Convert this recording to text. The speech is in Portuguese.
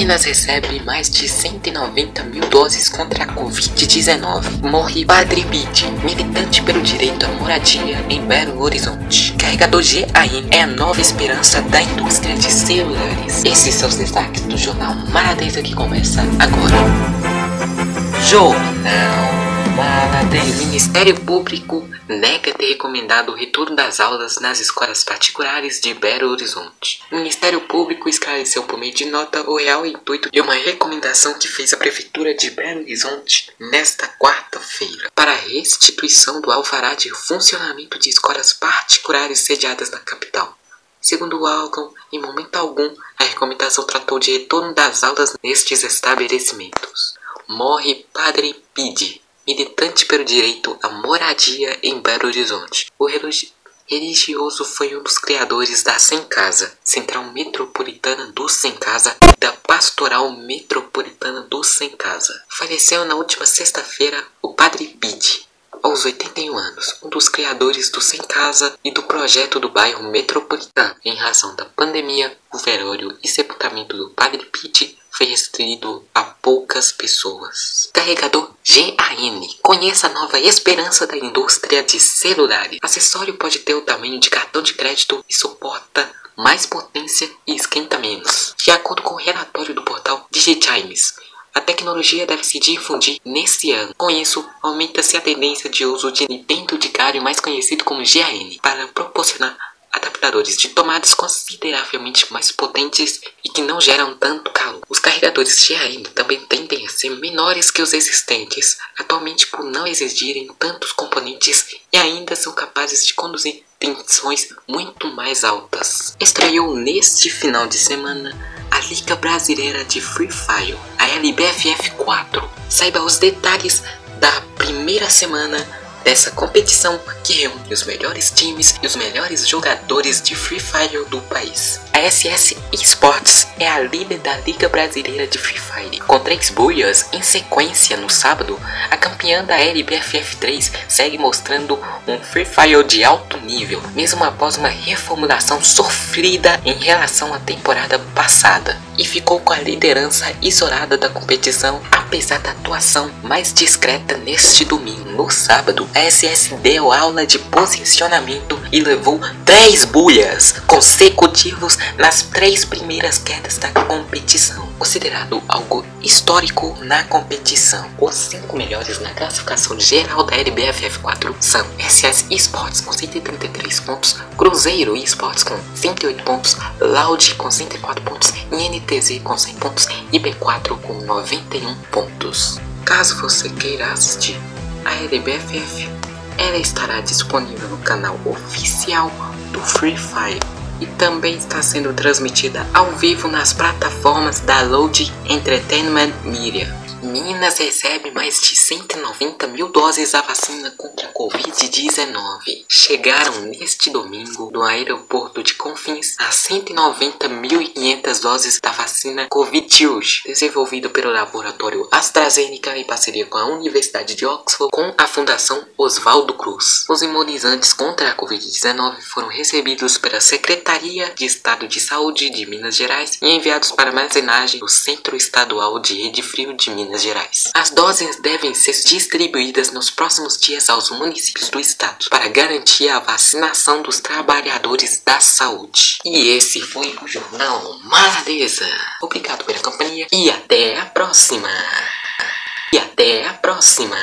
Minas recebe mais de 190 mil doses contra a Covid-19. Morre Padre Pete, militante pelo direito à moradia em Belo Horizonte. Carregador GAN é a nova esperança da indústria de celulares. Esses são os destaques do jornal Maradeza que começa agora. Jornal Maradeza. Ministério Público nega ter recomendado o retorno das aulas nas escolas particulares de Belo Horizonte. O Ministério Público esclareceu por meio de nota o real intuito de uma recomendação que fez a Prefeitura de Belo Horizonte nesta quarta-feira para a restituição do alvará de funcionamento de escolas particulares sediadas na capital. Segundo o órgão, em momento algum, a recomendação tratou de retorno das aulas nestes estabelecimentos. Morre Padre Pide, militante pelo direito à moradia em Belo Horizonte. O religioso foi um dos criadores da Sem Casa, Central Metropolitana do Sem Casa e da Pastoral Metropolitana do Sem Casa. Faleceu na última sexta-feira o Padre Pide, aos 81 anos, um dos criadores do Sem Casa e do projeto do bairro Metropolitano. Em razão da pandemia, o velório e sepultamento do Padre Pide foi restrito poucas pessoas. Carregador GAN. Conheça a nova esperança da indústria de celulares. Acessório pode ter o tamanho de cartão de crédito e suporta mais potência e esquenta menos. De acordo com o relatório do portal Digitimes, a tecnologia deve se difundir nesse ano. Com isso, aumenta-se a tendência de uso de Nintendo de galho mais conhecido como GAN para proporcionar adaptadores de tomadas consideravelmente mais potentes e que não geram tanto calor. Os carregadores GAN também tendem a ser menores que os existentes, atualmente por não exigirem tantos componentes e ainda são capazes de conduzir tensões muito mais altas. Estreou neste final de semana a Liga Brasileira de Free Fire, a LBFF 4. Saiba os detalhes da primeira semana dessa competição que reúne os melhores times e os melhores jogadores de Free Fire do país. A SS Esports é a líder da Liga Brasileira de Free Fire. Com três buias em sequência no sábado, a campeã da LBFF 3 segue mostrando um Free Fire de alto nível, mesmo após uma reformulação sofrida em relação à temporada passada, e ficou com a liderança isolada da competição, apesar da atuação mais discreta neste domingo. No sábado, a SS deu aula de posicionamento e levou 10 buias consecutivos nas três primeiras quedas da competição, considerado algo histórico na competição. Os cinco melhores na classificação geral da LBFF 4 são SS Esports com 133 pontos, Cruzeiro Esports com 108 pontos, Loud com 104 pontos, NTZ com 100 pontos e B4 com 91 pontos. Caso você queira assistir a LBFF, ela estará disponível no canal oficial do Free Fire e também está sendo transmitida ao vivo nas plataformas da Load Entertainment Media. Minas recebe mais de 190 mil doses da vacina contra a Covid-19. Chegaram neste domingo do aeroporto de Confins as 190.500 doses da vacina Covidius, desenvolvida pelo laboratório AstraZeneca em parceria com a Universidade de Oxford com a Fundação Oswaldo Cruz. Os imunizantes contra a Covid-19 foram recebidos pela Secretaria de Estado de Saúde de Minas Gerais e enviados para armazenagem no Centro Estadual de Rede Frio de Minas Minas Gerais. As doses devem ser distribuídas nos próximos dias aos municípios do estado para garantir a vacinação dos trabalhadores da saúde. E esse foi o Jornal Maladeza. Obrigado pela companhia e até a próxima. E até a próxima.